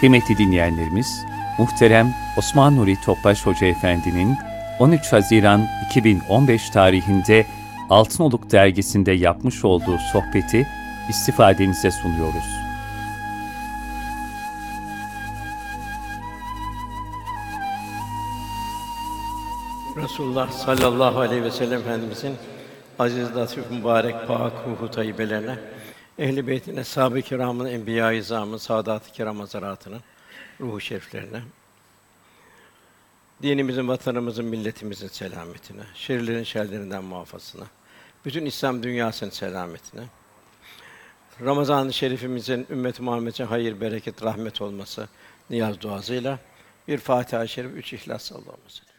Kıymetli dinleyenlerimiz, muhterem Osman Nuri Topbaş Hoca Efendi'nin 13 Haziran 2015 tarihinde Altınoluk dergisinde yapmış olduğu sohbeti istifadenize sunuyoruz. Resulullah sallallahu aleyhi ve sellem Efendimizin aziz, latif, mübarek, pak, ruhu tayyibelerine, ehl-i beytin, eshab-ı kiramın, enbiya-i izamın, saadat-ı kiram hazaratının ruhu şeriflerine, dinimizin, vatanımızın, milletimizin selametine, şerlerin şerlerinden muhafazasına, bütün İslam dünyasının selametine, Ramazan-ı Şerifimizin ümmet-i Muhammed'e hayır, bereket, rahmet olması niyaz duasıyla bir Fatiha-i Şerif, üç İhlas sallallahu aleyhi ve sellem.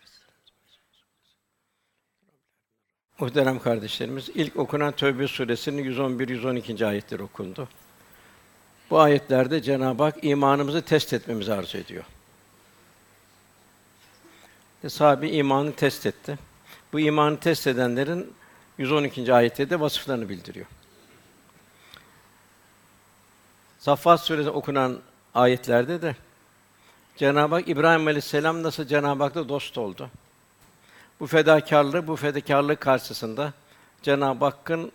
Muhterem kardeşlerimiz, ilk okunan Tövbe suresinin 111 112. ayetleri okundu. Bu ayetlerde Cenab-ı Hak imanımızı test etmemizi arzu ediyor. Ve Sahabe imanı test etti. Bu imanı test edenlerin 112. ayette de vasıflarını bildiriyor. Saffat suresi okunan ayetlerde de Cenab-ı Hak İbrahim Aleyhisselam nasıl Cenab-ı Hak'la dost oldu? Bu fedakarlığı, bu fedakarlık karşısında Cenab-ı Hakk'ın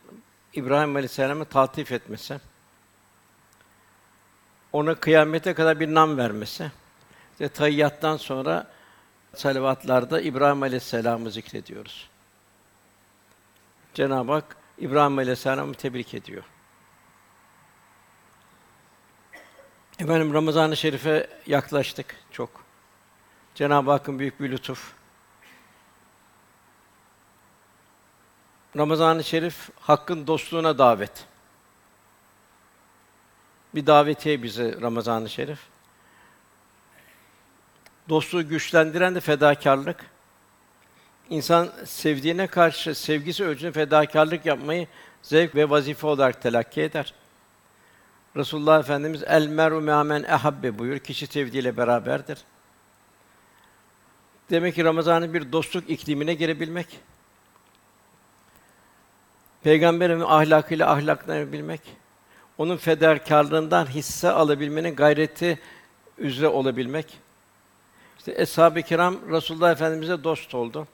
İbrahim Aleyhisselam'ı tatif etmesi, ona kıyamete kadar bir nam vermesi ve tahiyyattan sonra salavatlarda İbrahim Aleyhisselam'ı zikrediyoruz. Cenab-ı Hak İbrahim Aleyhisselam'ı tebrik ediyor. Efendim Ramazan-ı Şerif'e yaklaştık çok. Cenab-ı Hakk'ın büyük bir lütuf. Ramazan-ı Şerif Hakk'ın dostluğuna davet. Bir davetiye bize Ramazan-ı Şerif. Dostluğu güçlendiren de fedakarlık. İnsan sevdiğine karşı sevgisi ölçüsünde fedakarlık yapmayı zevk ve vazife olarak telakki eder. Resulullah Efendimiz el meru me'amen ehabbe buyur. Kişi sevdiğiyle beraberdir. Demek ki Ramazan'ın bir dostluk iklimine girebilmek, Peygamberin ahlakıyla ahlaklanabilmek, onun fedakarlığından hisse alabilmenin gayreti üzere olabilmek. İşte eshab-ı kiram Resulullah Efendimize dost oldu.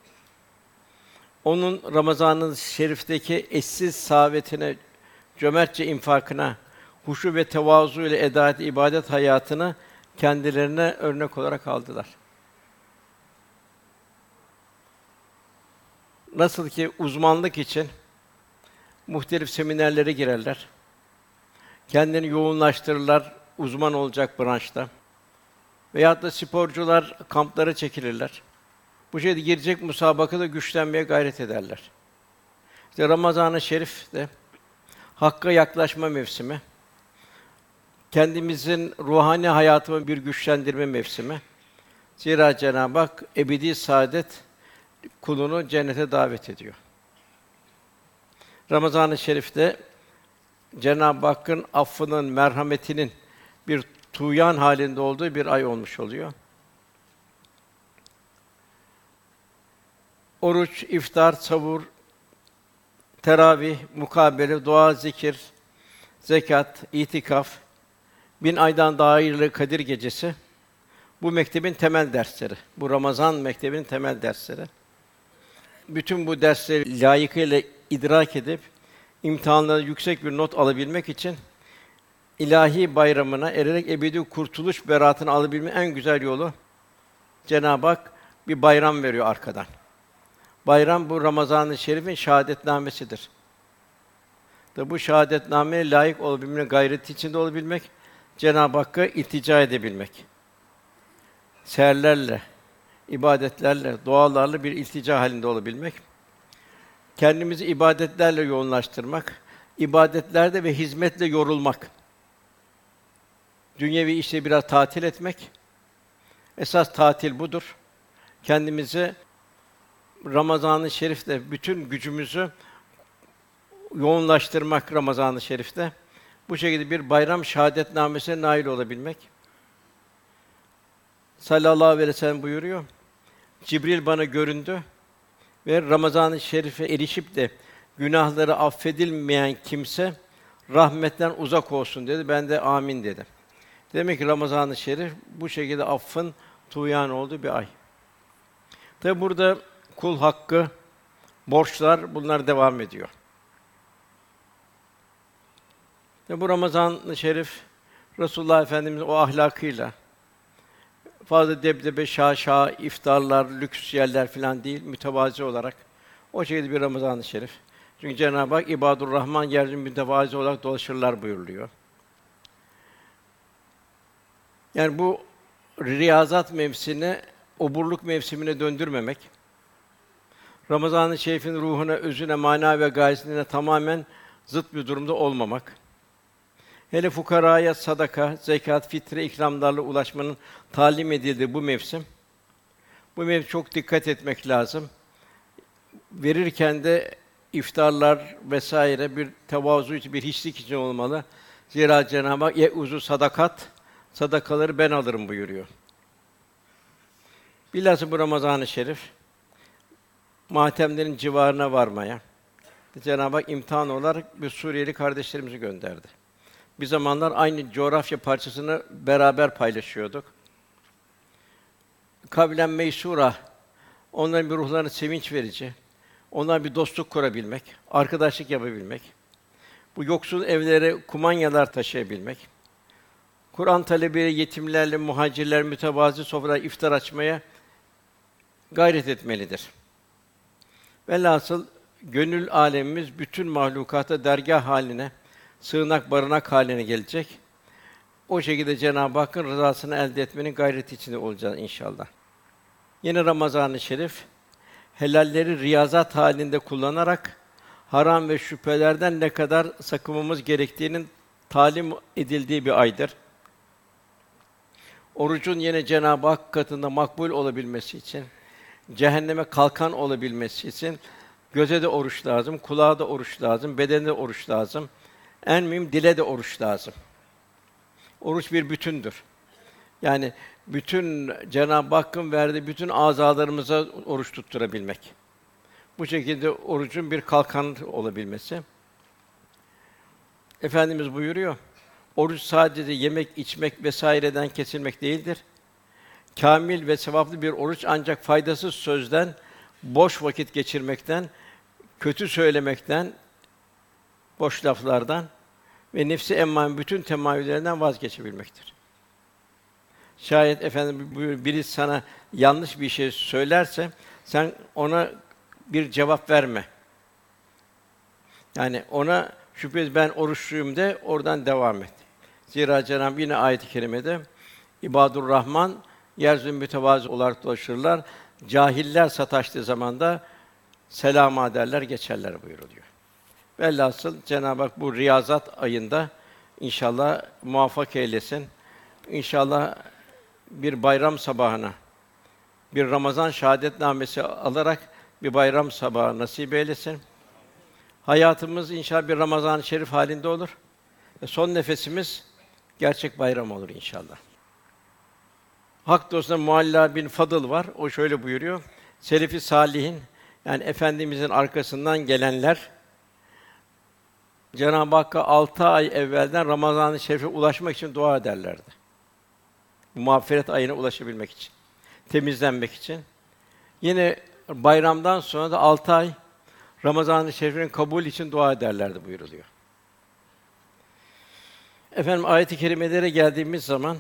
Onun Ramazan'ın şerifteki eşsiz savetine, cömertçe infakına, huşu ve tevazu ile eda ettiği ibadet hayatını kendilerine örnek olarak aldılar. Nasıl ki uzmanlık için muhtelif seminerlere girerler. Kendini yoğunlaştırırlar uzman olacak branşta. Veyahut da sporcular kamplara çekilirler. Bu şekilde girecek musabakada güçlenmeye gayret ederler. İşte Ramazan-ı Şerif de Hakka yaklaşma mevsimi. Kendimizin ruhani hayatımı bir güçlendirme mevsimi. Zira Cenab-ı Hak ebedi saadet kulunu cennete davet ediyor. Ramazan-ı Şerif'te Cenab-ı Hakk'ın affının, merhametinin bir tuyan halinde olduğu bir ay olmuş oluyor. Oruç, iftar, savur, teravih, mukabele, dua, zikir, zekat, itikaf, bin aydan daha hayırlı Kadir Gecesi bu mektebin temel dersleri. Bu Ramazan mektebinin temel dersleri. Bütün bu dersleri layıkıyla idrak edip imtihanlarda yüksek bir not alabilmek için ilahi bayramına ererek ebedi kurtuluş beratını alabilme en güzel yolu Cenab-ı Hak bir bayram veriyor arkadan. Bayram bu Ramazan-ı Şerif'in şahadetnamesidir. Da bu şahadetnameye layık olabilmenin gayreti içinde olabilmek, Cenab-ı Hakk'a iltica edebilmek. Seherlerle, ibadetlerle, dualarla bir iltica halinde olabilmek kendimizi ibadetlerle yoğunlaştırmak, ibadetlerde ve hizmetle yorulmak. Dünyevi işte biraz tatil etmek. Esas tatil budur. Kendimizi Ramazan-ı Şerif'te bütün gücümüzü yoğunlaştırmak Ramazan-ı Şerif'te. Bu şekilde bir bayram şahadetnamesine nail olabilmek. Sallallahu aleyhi ve sellem buyuruyor. Cibril bana göründü ve Ramazan-ı Şerif'e erişip de günahları affedilmeyen kimse rahmetten uzak olsun dedi. Ben de amin dedim. Demek ki Ramazan-ı Şerif bu şekilde affın tuğyan olduğu bir ay. Tabi burada kul hakkı, borçlar bunlar devam ediyor. Ve bu Ramazan-ı Şerif Resulullah Efendimiz o ahlakıyla fazla debdebe, şaşa, iftarlar, lüks yerler filan değil, mütevazi olarak o şekilde bir Ramazan-ı Şerif. Çünkü Cenab-ı Hak ibadur Rahman yeryüzünde mütevazi olarak dolaşırlar buyuruluyor. Yani bu riyazat mevsimini oburluk mevsimine döndürmemek, Ramazan-ı Şerif'in ruhuna, özüne, mana ve gayesine tamamen zıt bir durumda olmamak. Hele fukaraya sadaka, zekat, fitre ikramlarla ulaşmanın talim edildiği bu mevsim. Bu mevsim çok dikkat etmek lazım. Verirken de iftarlar vesaire bir tevazu için, bir hiçlik için olmalı. Zira Cenab-ı Hak uzu sadakat sadakaları ben alırım buyuruyor. Bilhassa bu Ramazan-ı Şerif matemlerin civarına varmaya Cenab-ı Hak imtihan olarak bir Suriyeli kardeşlerimizi gönderdi. Bir zamanlar aynı coğrafya parçasını beraber paylaşıyorduk. Kavlen meysura, onların bir ruhlarına sevinç verici, onlara bir dostluk kurabilmek, arkadaşlık yapabilmek, bu yoksul evlere kumanyalar taşıyabilmek, Kur'an talebeleri, yetimlerle, muhacirler, mütevazi sofralar iftar açmaya gayret etmelidir. Velhasıl gönül alemimiz bütün mahlukata dergah haline, sığınak barınak haline gelecek. O şekilde Cenab-ı Hakk'ın rızasını elde etmenin gayreti içinde olacağız inşallah. Yine Ramazan-ı Şerif helalleri riyazat halinde kullanarak haram ve şüphelerden ne kadar sakınmamız gerektiğinin talim edildiği bir aydır. Orucun yine Cenab-ı Hak katında makbul olabilmesi için, cehenneme kalkan olabilmesi için göze de oruç lazım, kulağa da oruç lazım, bedene de oruç lazım. En mühim dile de oruç lazım. Oruç bir bütündür. Yani bütün Cenab-ı Hakk'ın verdiği bütün azalarımıza oruç tutturabilmek. Bu şekilde orucun bir kalkan olabilmesi. Efendimiz buyuruyor. Oruç sadece yemek, içmek vesaireden kesilmek değildir. Kamil ve sevaplı bir oruç ancak faydasız sözden, boş vakit geçirmekten, kötü söylemekten, boş laflardan ve nefsi emman bütün temayüllerinden vazgeçebilmektir. Şayet efendim biri sana yanlış bir şey söylerse sen ona bir cevap verme. Yani ona şüphesiz ben oruçluyum de oradan devam et. Zira Cenab-ı yine ayet-i kerimede İbadur Rahman yeryüzünde mütevazı olarak dolaşırlar. Cahiller sataştığı zamanda selama derler, geçerler buyuruluyor. Velhasıl Cenab-ı Hak bu riyazat ayında inşallah muvaffak eylesin. İnşallah bir bayram sabahına bir Ramazan şahadetnamesi alarak bir bayram sabahı nasip eylesin. Hayatımız inşallah bir Ramazan-ı Şerif halinde olur. Ve son nefesimiz gerçek bayram olur inşallah. Hak dostuna Mualla bin Fadıl var. O şöyle buyuruyor. Selefi salihin yani efendimizin arkasından gelenler Cenab-ı Hakk'a altı ay evvelden Ramazan-ı Şerif'e ulaşmak için dua ederlerdi. Bu mağfiret ayına ulaşabilmek için, temizlenmek için. Yine bayramdan sonra da altı ay Ramazan-ı Şerif'in kabul için dua ederlerdi buyuruluyor. Efendim ayet-i kerimelere geldiğimiz zaman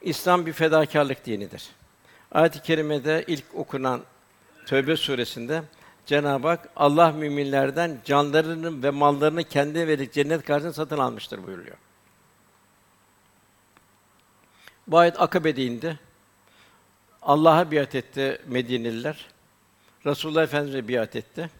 İslam bir fedakarlık dinidir. Ayet-i kerimede ilk okunan Tövbe suresinde Cenab-ı Hak Allah müminlerden canlarını ve mallarını kendi verip cennet karşısında satın almıştır buyuruyor. Bu ayet Akabe'de indi. Allah'a biat etti Medineliler. Resulullah Efendimiz'e biat etti.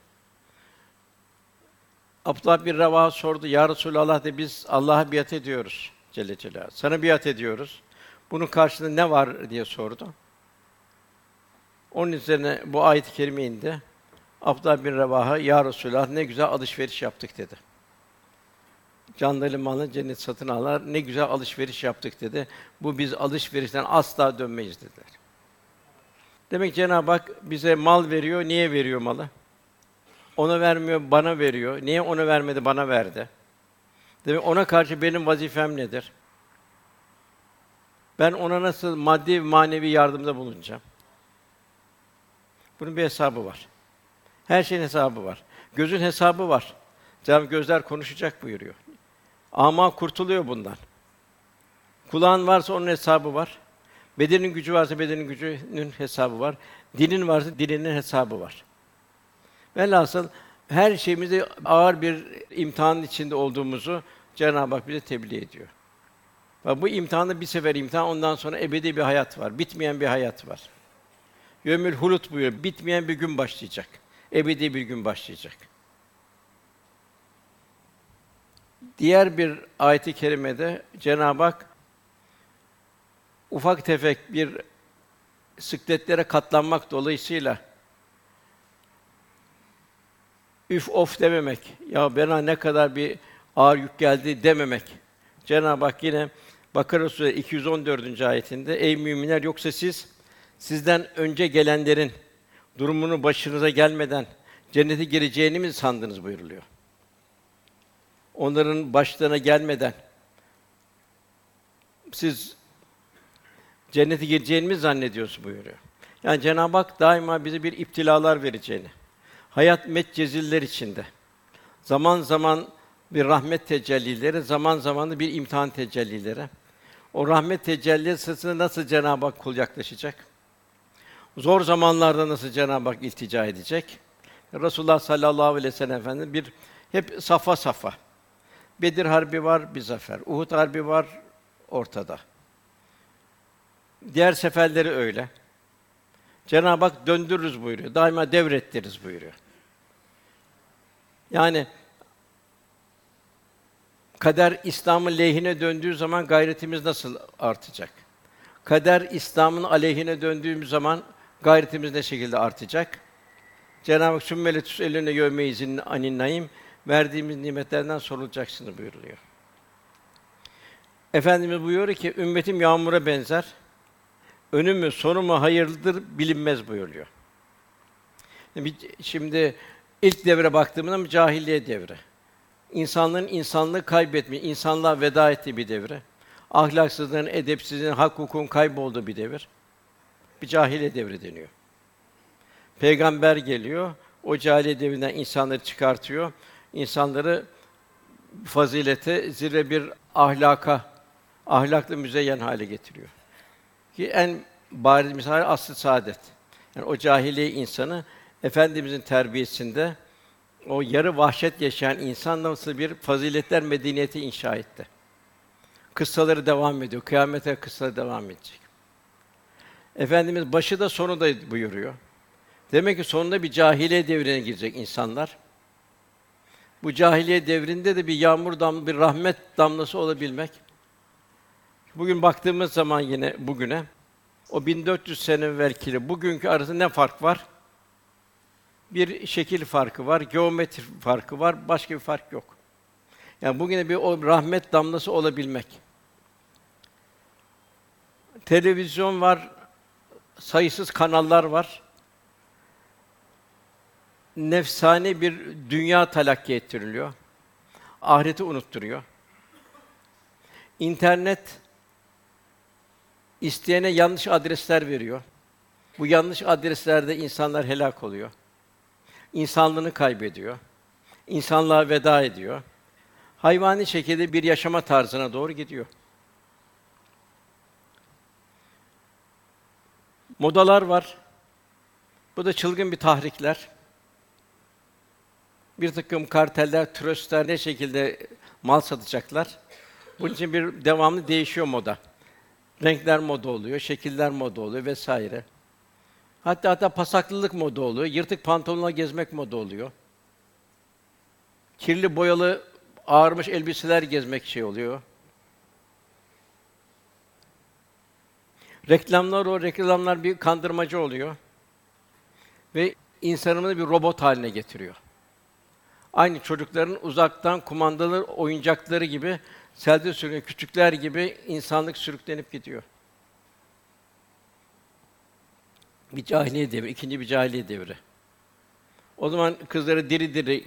Abdullah bir Rava sordu. Ya Resulallah de biz Allah'a biat ediyoruz Celle Celaluhu. Sana biat ediyoruz. Bunun karşılığında ne var diye sordu. Onun üzerine bu ayet-i kerime indi. Abdullah bin Revaha, Ya Resulallah ne güzel alışveriş yaptık dedi. Canlı malı cennet satın alır, ne güzel alışveriş yaptık dedi. Bu biz alışverişten asla dönmeyiz dediler. Demek Cenab-ı Hak bize mal veriyor, niye veriyor malı? Ona vermiyor, bana veriyor. Niye ona vermedi, bana verdi? Demek ona karşı benim vazifem nedir? Ben ona nasıl maddi manevi yardımda bulunacağım? Bunun bir hesabı var. Her şeyin hesabı var. Gözün hesabı var. Cenab-ı gözler konuşacak buyuruyor. Ama kurtuluyor bundan. Kulağın varsa onun hesabı var. Bedenin gücü varsa bedenin gücünün hesabı var. Dilin varsa dilinin hesabı var. Velhasıl her şeyimizde ağır bir imtihanın içinde olduğumuzu Cenab-ı Hak bize tebliğ ediyor. Ve bu imtihanı bir sefer imtihan, ondan sonra ebedi bir hayat var. Bitmeyen bir hayat var. Yömül hulut buyuruyor. Bitmeyen bir gün başlayacak. Ebedi bir gün başlayacak. Diğer bir ayet-i kerimede Cenab-ı Hak ufak tefek bir sıkletlere katlanmak dolayısıyla üf of dememek, ya bana ne kadar bir ağır yük geldi dememek. Cenab-ı Hak yine Bakara Suresi 214. ayetinde ey müminler yoksa siz sizden önce gelenlerin durumunu başınıza gelmeden cennete gireceğini mi sandınız buyuruluyor. Onların başlarına gelmeden siz cennete gireceğini mi zannediyorsun buyuruyor. Yani Cenab-ı Hak daima bize bir iptilalar vereceğini, hayat metceziller içinde, zaman zaman bir rahmet tecellileri, zaman zaman da bir imtihan tecellileri. O rahmet tecelli sırasında nasıl Cenab-ı Hak kul yaklaşacak? Zor zamanlarda nasıl Cenab-ı Hak iltica edecek? Resulullah sallallahu aleyhi ve sellem Efendimiz bir hep safa safa. Bedir harbi var, bir zafer. Uhud harbi var ortada. Diğer seferleri öyle. Cenab-ı Hak döndürürüz buyuruyor. Daima devrettiririz buyuruyor. Yani kader İslam'ın lehine döndüğü zaman gayretimiz nasıl artacak? Kader İslam'ın aleyhine döndüğümüz zaman gayretimiz ne şekilde artacak? Cenab-ı Hak sümmele tüselüne yevme izin anin naim verdiğimiz nimetlerden sorulacaksınız buyuruluyor. Efendimiz buyuruyor ki ümmetim yağmura benzer. Önü mü sonu mu hayırlıdır bilinmez buyuruyor. Şimdi ilk devre baktığımızda cahiliye devri. İnsanların insanlığı kaybetmiş, insanlığa veda ettiği bir devre. Ahlaksızlığın, edepsizliğin, hak hukukun kaybolduğu bir devir. Bir cahiliye devri deniyor. Peygamber geliyor, o cahiliye devrinden insanları çıkartıyor. İnsanları fazilete, zirve bir ahlaka, ahlaklı müzeyyen hale getiriyor. Ki en bariz misal aslı saadet. Yani o cahiliye insanı efendimizin terbiyesinde o yarı vahşet yaşayan insan nasıl bir faziletler medeniyeti inşa etti. Kıssaları devam ediyor. Kıyamete kıssaları devam edecek. Efendimiz başı da sonu da buyuruyor. Demek ki sonunda bir cahiliye devrine girecek insanlar. Bu cahiliye devrinde de bir yağmur dam, bir rahmet damlası olabilmek. Bugün baktığımız zaman yine bugüne o 1400 sene evvelkiyle bugünkü arasında ne fark var? Bir şekil farkı var, geometri farkı var, başka bir fark yok. Yani bugüne bir o rahmet damlası olabilmek. Televizyon var, sayısız kanallar var. Nefsani bir dünya talakki ettiriliyor. Ahireti unutturuyor. İnternet isteyene yanlış adresler veriyor. Bu yanlış adreslerde insanlar helak oluyor. İnsanlığını kaybediyor. İnsanlığa veda ediyor. Hayvani şekilde bir yaşama tarzına doğru gidiyor. Modalar var. Bu da çılgın bir tahrikler. Bir takım karteller, tröstler ne şekilde mal satacaklar. Bunun için bir devamlı değişiyor moda. Renkler moda oluyor, şekiller moda oluyor vesaire. Hatta hatta pasaklılık moda oluyor, yırtık pantolonla gezmek moda oluyor. Kirli boyalı ağarmış elbiseler gezmek şey oluyor. Reklamlar o reklamlar bir kandırmacı oluyor. Ve insanımızı bir robot haline getiriyor. Aynı çocukların uzaktan kumandalı oyuncakları gibi selde sürüyor, küçükler gibi insanlık sürüklenip gidiyor. Bir cahiliye devri, ikinci bir cahiliye devri. O zaman kızları diri diri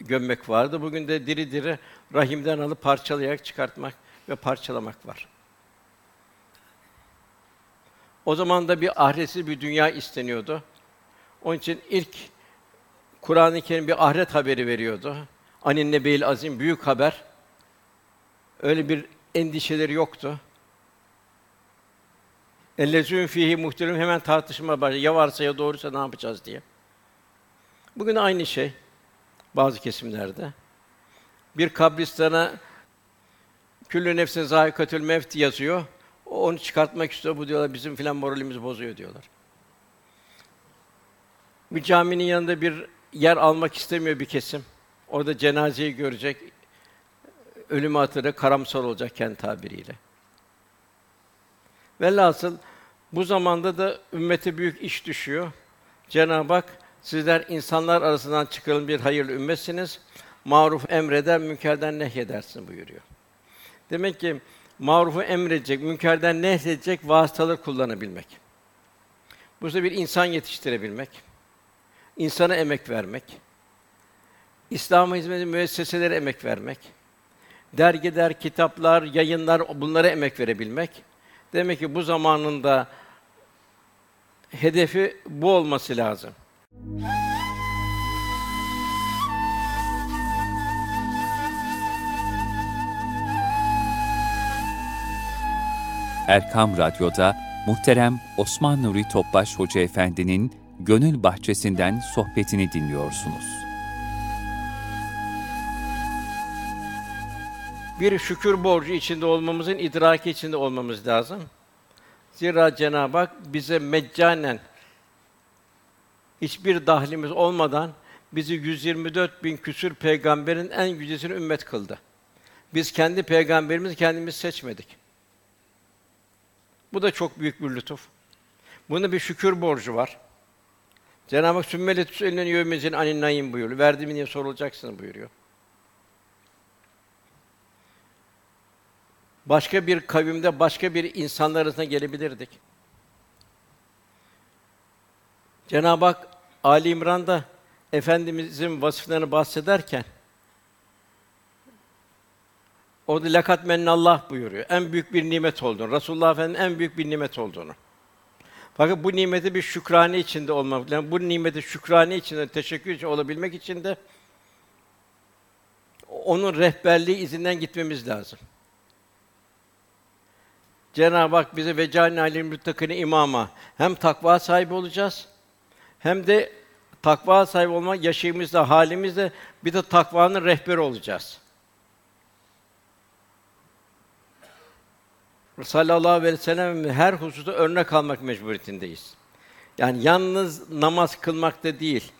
gömmek vardı. Bugün de diri diri rahimden alıp parçalayarak çıkartmak ve parçalamak var. O zaman da bir ahiretsiz bir dünya isteniyordu. Onun için ilk Kur'an-ı Kerim bir ahiret haberi veriyordu. Anin nebeil azim büyük haber. Öyle bir endişeleri yoktu. Ellezûn fihi muhtelif hemen tartışma başladı. Ya varsa ya doğruysa ne yapacağız diye. Bugün aynı şey bazı kesimlerde. Bir kabristana küllü nefsin zâikatül mevt yazıyor. Onu çıkartmak istiyor. Bu diyorlar bizim filan moralimizi bozuyor diyorlar. Bir caminin yanında bir yer almak istemiyor bir kesim. Orada cenazeyi görecek. Ölüm hatırı karamsar olacak kendi tabiriyle. Velhasıl bu zamanda da ümmete büyük iş düşüyor. Cenab-ı Hak sizler insanlar arasından çıkarılan bir hayırlı ümmetsiniz. Maruf emreder, münkerden nehyedersin buyuruyor. Demek ki marufu emredecek, münkerden nehyedecek vasıtaları kullanabilmek. Bu da bir insan yetiştirebilmek, insana emek vermek, İslam'a hizmet müesseselere emek vermek, dergiler, kitaplar, yayınlar bunlara emek verebilmek. Demek ki bu zamanında hedefi bu olması lazım. Erkam Radyo'da muhterem Osman Nuri Topbaş Hoca Efendi'nin Gönül Bahçesinden sohbetini dinliyorsunuz. Bir şükür borcu içinde olmamızın idraki içinde olmamız lazım. Zira Cenab-ı Hak bize meccanen hiçbir dahlimiz olmadan bizi 124 bin küsür peygamberin en yücesini ümmet kıldı. Biz kendi peygamberimizi kendimiz seçmedik. Bu da çok büyük bir lütuf. Bunda bir şükür borcu var. Cenab-ı Hak sümmele tüselinden yevmezin anin naim buyuruyor. Verdiğimi niye sorulacaksın buyuruyor. Başka bir kavimde başka bir insanlar arasına gelebilirdik. Cenab-ı Hak Ali İmran'da efendimizin vasıflarını bahsederken Orada lakat mennallah buyuruyor. En büyük bir nimet olduğunu, Resulullah Efendimiz'in en büyük bir nimet olduğunu. Fakat bu nimeti bir şükrane içinde olmak, yani bu nimeti şükrane içinde, teşekkür için olabilmek için de onun rehberliği izinden gitmemiz lazım. Cenab-ı Hak bize ve câlnâ lil muttaqîne imama hem takva sahibi olacağız hem de takva sahibi olmak yaşayımızda, halimizde bir de takvanın rehberi olacağız. Sallallahu aleyhi ve sellem her hususta örnek almak mecburiyetindeyiz. Yani yalnız namaz kılmak da değil.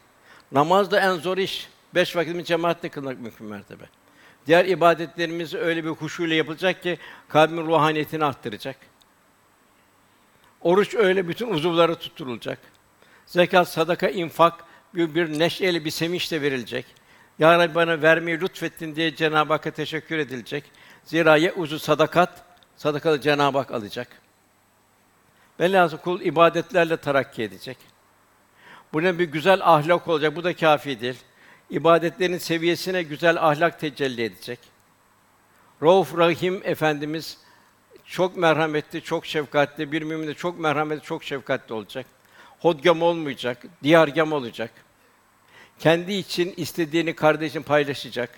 Namaz da en zor iş. Beş vakit cemaatle kılmak mümkün mertebe. Diğer ibadetlerimiz öyle bir huşuyla yapılacak ki kalbin ruhaniyetini arttıracak. Oruç öyle bütün uzuvları tutturulacak. Zekat, sadaka, infak bir, bir neşeyle, bir sevinçle verilecek. Ya Rabbi bana vermeyi lütfettin diye Cenab-ı Hakk'a teşekkür edilecek. Zira ye uzu sadakat sadakalı Cenab-ı Hak alacak. Velhâsıl kul ibadetlerle terakki edecek. Bu ne bir güzel ahlak olacak. Bu da kâfi değil. İbadetlerin seviyesine güzel ahlak tecelli edecek. Rauf Rahim Efendimiz çok merhametli, çok şefkatli, bir mümin de çok merhametli, çok şefkatli olacak. Hodgam olmayacak, diyargam olacak. Kendi için istediğini kardeşin paylaşacak.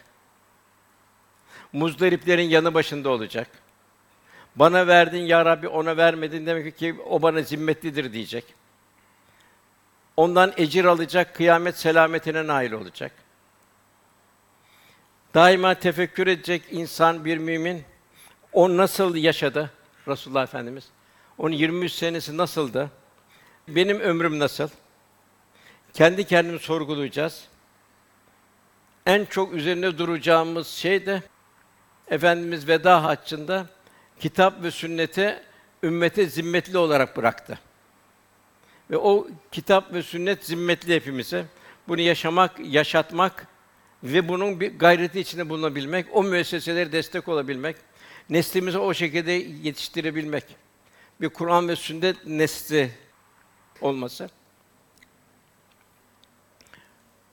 Muzdariplerin yanı başında olacak. Bana verdin ya Rabbi ona vermedin demek ki o bana zimmetlidir diyecek. Ondan ecir alacak, kıyamet selametine nail olacak. Daima tefekkür edecek insan bir mümin. O nasıl yaşadı Resulullah Efendimiz? Onun 23 senesi nasıldı? Benim ömrüm nasıl? Kendi kendimizi sorgulayacağız. En çok üzerinde duracağımız şey de Efendimiz veda haccında kitap ve sünnete ümmete zimmetli olarak bıraktı. Ve o kitap ve sünnet zimmetli hepimize. Bunu yaşamak, yaşatmak ve bunun bir gayreti içinde bulunabilmek, o müesseselere destek olabilmek, neslimizi o şekilde yetiştirebilmek. Bir Kur'an ve sünnet nesli olması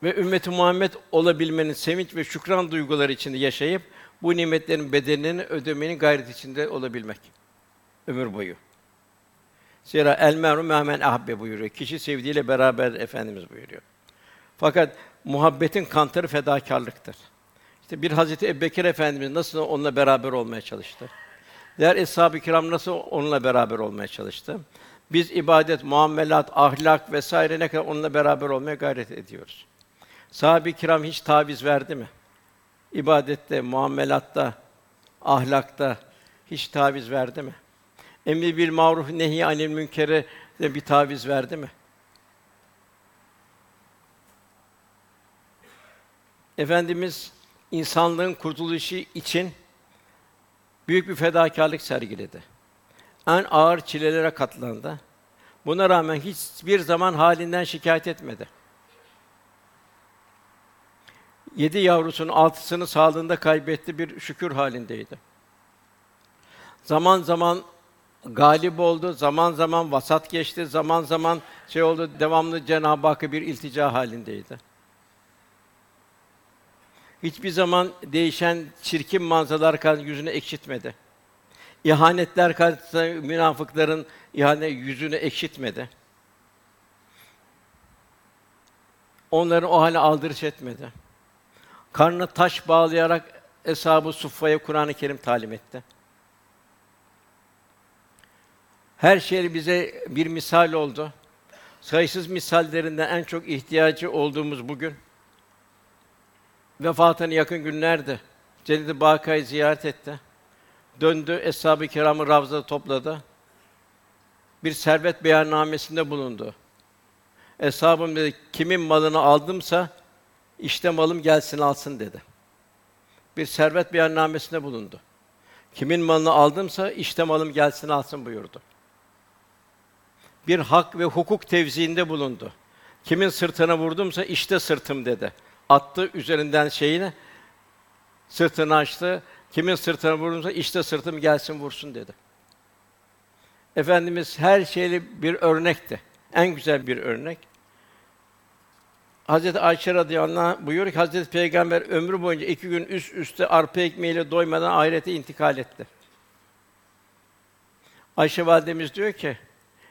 ve ümmeti Muhammed olabilmenin sevinç ve şükran duyguları içinde yaşayıp bu nimetlerin bedelini ödemenin gayret içinde olabilmek ömür boyu. Zira el meru mehmen ahbe buyuruyor. Kişi sevdiğiyle beraber Efendimiz buyuruyor. Fakat muhabbetin kantarı fedakarlıktır. İşte bir Hazreti Ebubekir Efendimiz nasıl onunla beraber olmaya çalıştı? Diğer eshab-ı kiram nasıl onunla beraber olmaya çalıştı? Biz ibadet, muamelat, ahlak vesaire ne kadar onunla beraber olmaya gayret ediyoruz. Sahabe-i kiram hiç taviz verdi mi? İbadette, muamelatta, ahlakta hiç taviz verdi mi? Emri bil maruf nehi anil münkere de bir taviz verdi mi? Efendimiz insanlığın kurtuluşu için büyük bir fedakarlık sergiledi. En ağır çilelere katlandı. Buna rağmen hiçbir zaman halinden şikayet etmedi. Yedi yavrusunun altısını sağlığında kaybetti, bir şükür halindeydi. Zaman zaman galip oldu, zaman zaman vasat geçti, zaman zaman şey oldu, devamlı Cenab-ı Hakk'a bir iltica halindeydi. Hiçbir zaman değişen çirkin manzaralar karşısında yüzünü ekşitmedi. İhanetler karşısında münafıkların ihanet yüzünü ekşitmedi. Onların o hale aldırış etmedi. Karnına taş bağlayarak eshab-ı suffaya Kur'an-ı Kerim talim etti. Her şey bize bir misal oldu. Sayısız misallerinden en çok ihtiyacı olduğumuz bugün vefatına yakın günlerde Cennet-i Baka'yı ziyaret etti. Döndü, eshab-ı kiramı ravzada topladı. Bir servet beyannamesinde bulundu. Eshabım dedi, kimin malını aldımsa işte malım gelsin alsın dedi. Bir servet beyannamesinde bulundu. Kimin malını aldımsa işte malım gelsin alsın buyurdu. Bir hak ve hukuk tevziinde bulundu. Kimin sırtına vurdumsa işte sırtım dedi. Attı üzerinden şeyini sırtını açtı. Kimin sırtına vurdumsa işte sırtım gelsin vursun dedi. Efendimiz her şeyli bir örnekti. En güzel bir örnek. Hazreti Ayşe radıyallahu anh buyuruyor ki Hazreti Peygamber ömrü boyunca iki gün üst üste arpa ekmeğiyle doymadan ahirete intikal etti. Ayşe validemiz diyor ki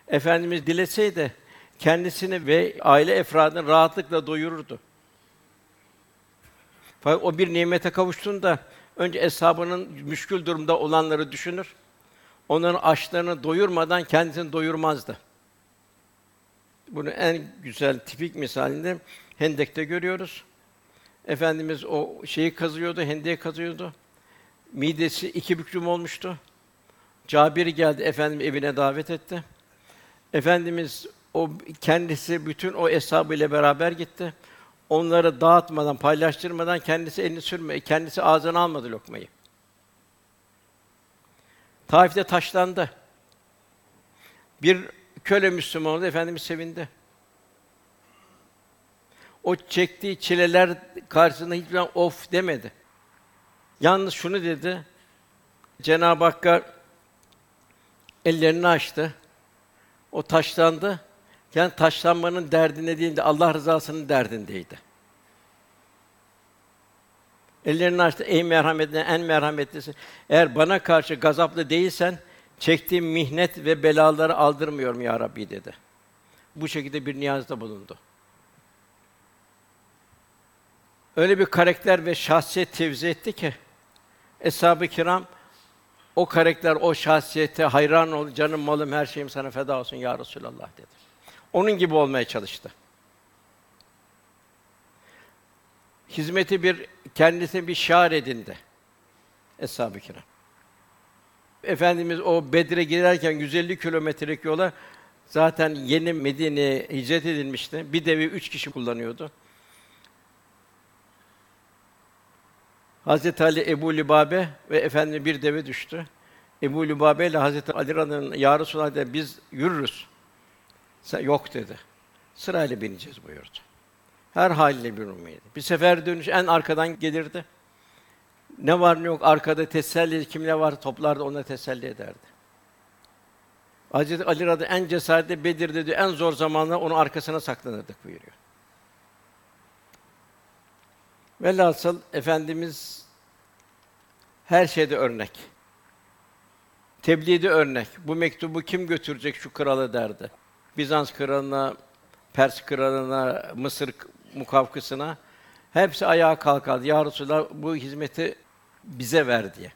Efendimiz dileseydi kendisini ve aile efradını rahatlıkla doyururdu. Fakat o bir nimete kavuştuğunda önce eshabının müşkül durumda olanları düşünür. Onların açlarını doyurmadan kendisini doyurmazdı. Bunu en güzel tipik misalinde Hendek'te görüyoruz. Efendimiz o şeyi kazıyordu, hendeği kazıyordu. Midesi iki büklüm olmuştu. Cabir geldi, efendim evine davet etti. Efendimiz o kendisi bütün o eshabıyla beraber gitti. Onları dağıtmadan, paylaştırmadan kendisi elini sürme, kendisi ağzına almadı lokmayı. Taif'te taşlandı. Bir köle Müslüman oldu, Efendimiz sevindi. O çektiği çileler karşısında hiçbir zaman of demedi. Yalnız şunu dedi. Cenab-ı Hakk'a ellerini açtı. O taşlandı. Yani taşlanmanın derdinde değildi, Allah rızasının derdindeydi. Ellerini açtı, ey merhametli, en merhametlisi. Eğer bana karşı gazaplı değilsen, çektiğim mihnet ve belaları aldırmıyorum ya Rabbi dedi. Bu şekilde bir niyazda bulundu. Öyle bir karakter ve şahsiyet tevzi etti ki, Eshab-ı kiram o karakter, o şahsiyete hayran ol, canım, malım, her şeyim sana feda olsun ya Resulallah dedi. Onun gibi olmaya çalıştı. Hizmeti bir kendisine bir şiar edindi. Eshab-ı kiram. Efendimiz o Bedir'e girerken 150 kilometrelik yola zaten yeni Medine'ye hicret edilmişti. Bir devi üç kişi kullanıyordu. Hazreti Ali Ebu Lübabe ve efendi bir deve düştü. Ebu Lübabe ile Hazreti Ali radıyallahu anh, "Ya Resulallah" biz yürürüz. Sen, yok dedi. Sırayla bineceğiz buyurdu. Her haliyle bir umuydu. Bir sefer dönüş en arkadan gelirdi. Ne var ne yok arkada teselli kim ne var toplardı ona teselli ederdi. Hazreti Ali radıyallahu en cesaretli Bedir'de diyor, en zor zamanla onun arkasına saklanırdık buyuruyor. Velhasıl efendimiz her şeyde örnek. Tebliğde örnek. Bu mektubu kim götürecek şu kralı derdi. Bizans kralına, Pers kralına, Mısır mukavkısına hepsi ayağa kalkardı. Ya Resulallah bu hizmeti bize ver diye.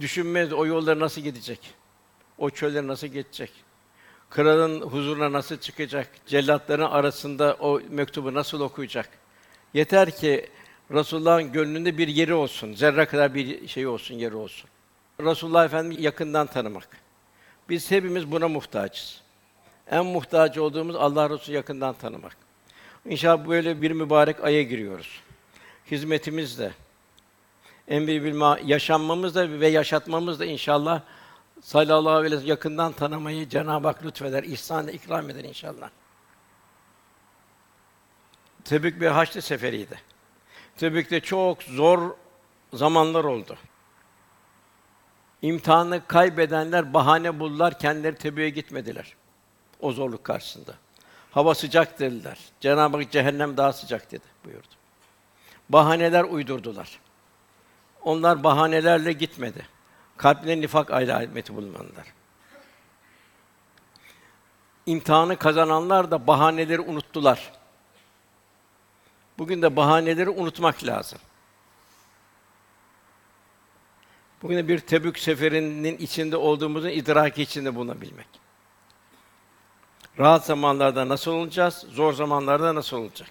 Düşünmez o yolları nasıl gidecek? O çölleri nasıl geçecek? Kralın huzuruna nasıl çıkacak? Cellatların arasında o mektubu nasıl okuyacak? Yeter ki Resulullah'ın gönlünde bir yeri olsun, zerre kadar bir şey olsun, yeri olsun. Resulullah Efendimizi yakından tanımak. Biz hepimiz buna muhtaçız. En muhtaç olduğumuz Allah Resulü yakından tanımak. İnşallah böyle bir mübarek aya giriyoruz. Hizmetimizle, emri bil ma yaşanmamızla ve yaşatmamızla inşallah sallallahu aleyhi ve sellem yakından tanımayı Cenab-ı Hak lütfeder, ihsan ikram eder inşallah. Tebük bir Haçlı seferiydi. Tebük'te çok zor zamanlar oldu. İmtihanı kaybedenler bahane buldular, kendileri Tebük'e gitmediler. O zorluk karşısında. Hava sıcak dediler. Cenab-ı Hak cehennem daha sıcak dedi buyurdu. Bahaneler uydurdular. Onlar bahanelerle gitmedi. Kalplerine nifak alameti bulunmadılar. İmtihanı kazananlar da bahaneleri unuttular. Bugün de bahaneleri unutmak lazım. Bugün de bir Tebük seferinin içinde olduğumuzun idraki içinde bulunabilmek. Rahat zamanlarda nasıl olacağız? Zor zamanlarda nasıl olacak?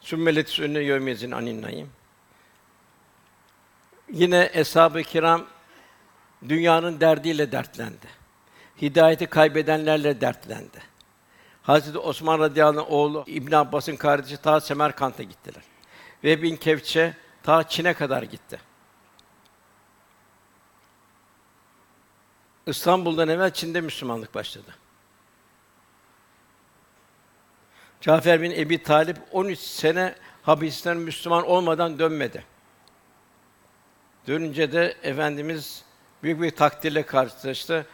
Sümmelet sünne yevmezin anin naim. Yine eshab-ı kiram dünyanın derdiyle dertlendi. Hidayeti kaybedenlerle dertlendi. Hazreti Osman radıyallahu anh oğlu İbn Abbas'ın kardeşi ta Semerkant'a gittiler. Ve bin Kevçe ta Çin'e kadar gitti. İstanbul'dan evvel Çin'de Müslümanlık başladı. Cafer bin Ebi Talip 13 sene hapisten Müslüman olmadan dönmedi. Dönünce de efendimiz büyük bir takdirle karşılaştı.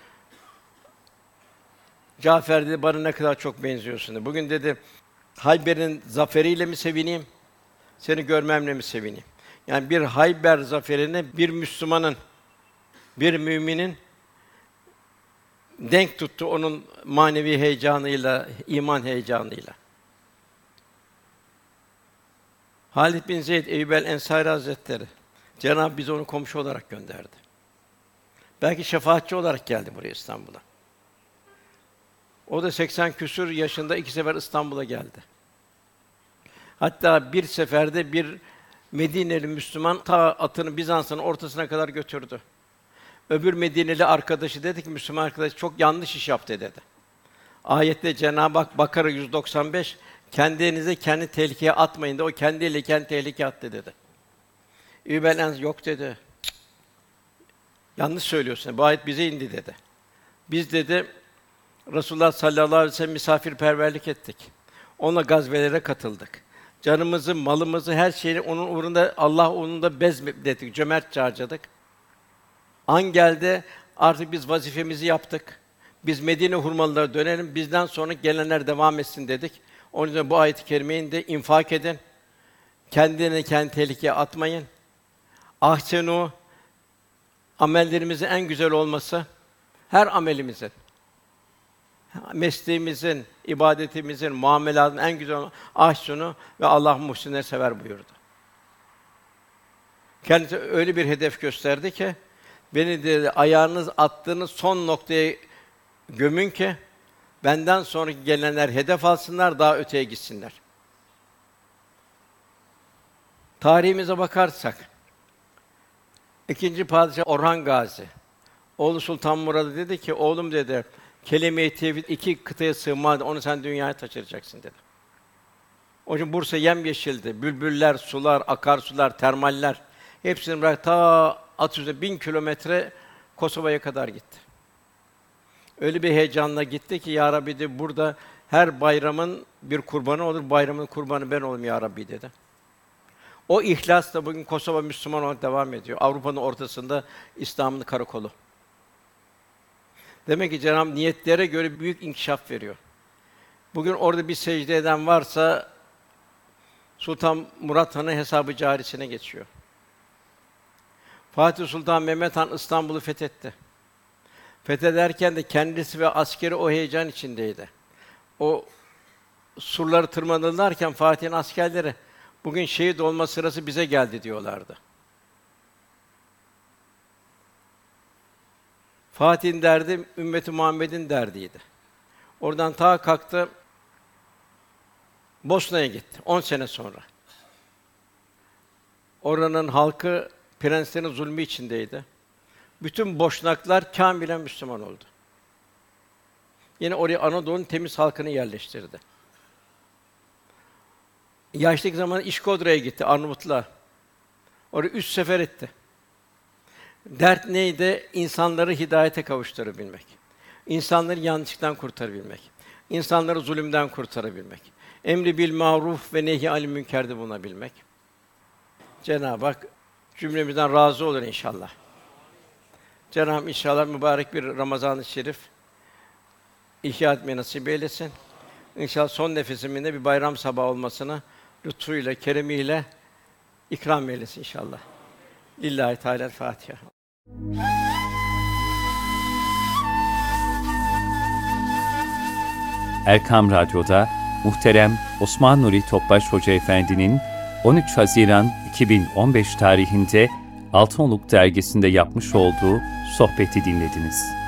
Cafer dedi bana ne kadar çok benziyorsun dedi. Bugün dedi Hayber'in zaferiyle mi sevineyim? Seni görmemle mi sevineyim? Yani bir Hayber zaferine bir Müslümanın bir müminin denk tuttu onun manevi heyecanıyla, iman heyecanıyla. Halid bin Zeyd Eyyub el Ensari Hazretleri Cenab-ı bizi onu komşu olarak gönderdi. Belki şefaatçi olarak geldi buraya İstanbul'a. O da 80 küsur yaşında iki sefer İstanbul'a geldi. Hatta bir seferde bir Medineli Müslüman ta atını Bizans'ın ortasına kadar götürdü. Öbür Medineli arkadaşı dedi ki Müslüman arkadaş çok yanlış iş yaptı dedi. Ayette Cenab-ı Hak Bakara 195 kendinize kendi tehlikeye atmayın da o kendiyle kendi tehlikeye attı dedi. Übelen yok dedi. Yanlış söylüyorsun. Bu ayet bize indi dedi. Biz dedi Resulullah sallallahu aleyhi ve sellem misafirperverlik ettik. Onunla gazvelere katıldık. Canımızı, malımızı, her şeyi onun uğrunda Allah onunda bezmettik, cömertçe harcadık. An geldi, artık biz vazifemizi yaptık. Biz Medine hurmalılara dönelim, bizden sonra gelenler devam etsin dedik. Onun için bu ayet-i kerimeyi de infak edin. Kendini kendi tehlikeye atmayın. Ahsenu amellerimizin en güzel olması her amelimizin mesleğimizin, ibadetimizin, muamelatın en güzel olan ahsunu ve Allah muhsinleri sever buyurdu. Kendisi öyle bir hedef gösterdi ki beni dedi ayağınız attığınız son noktaya gömün ki benden sonraki gelenler hedef alsınlar, daha öteye gitsinler. Tarihimize bakarsak ikinci padişah Orhan Gazi oğlu Sultan Murad'a dedi ki oğlum dedi kelime-i tevhid iki kıtaya sığmaz, onu sen dünyaya taşıracaksın dedi. O için Bursa yemyeşildi. Bülbüller, sular, akarsular, termaller hepsini bırak ta at üzerinde bin kilometre Kosova'ya kadar gitti. Öyle bir heyecanla gitti ki ya Rabbi de burada her bayramın bir kurbanı olur, bayramın kurbanı ben olayım ya Rabbi dedi. O ihlas da bugün Kosova Müslüman olarak devam ediyor. Avrupa'nın ortasında İslam'ın karakolu. Demek ki Cenab-ı niyetlere göre büyük inkişaf veriyor. Bugün orada bir secde eden varsa Sultan Murat Han'ın hesabı carisine geçiyor. Fatih Sultan Mehmet Han İstanbul'u fethetti. Fethederken de kendisi ve askeri o heyecan içindeydi. O surları tırmanırlarken Fatih'in askerleri bugün şehit olma sırası bize geldi diyorlardı. Fatih'in derdi ümmeti Muhammed'in derdiydi. Oradan ta kalktı Bosna'ya gitti 10 sene sonra. Oranın halkı prenslerin zulmü içindeydi. Bütün boşnaklar kâmilen Müslüman oldu. Yine oraya Anadolu'nun temiz halkını yerleştirdi. Yaşlık zamanı İşkodra'ya gitti, Arnavutluğa. Oraya üç sefer etti. Dert neydi? İnsanları hidayete kavuşturabilmek. İnsanları yanlışlıktan kurtarabilmek. İnsanları zulümden kurtarabilmek. Emri bil maruf ve nehi anil münkerde bulunabilmek. Cenab-ı Hak cümlemizden razı olur inşallah. Cenab-ı inşallah mübarek bir Ramazan-ı Şerif ihya etmeyi nasip eylesin. İnşallah son nefesimin de bir bayram sabahı olmasını lütfuyla, keremiyle ikram eylesin inşallah. Lillahi Teala Fatiha. Erkam Radyo'da muhterem Osman Nuri Topbaş Hoca Efendi'nin 13 Haziran 2015 tarihinde Altınoluk dergisinde yapmış olduğu sohbeti dinlediniz.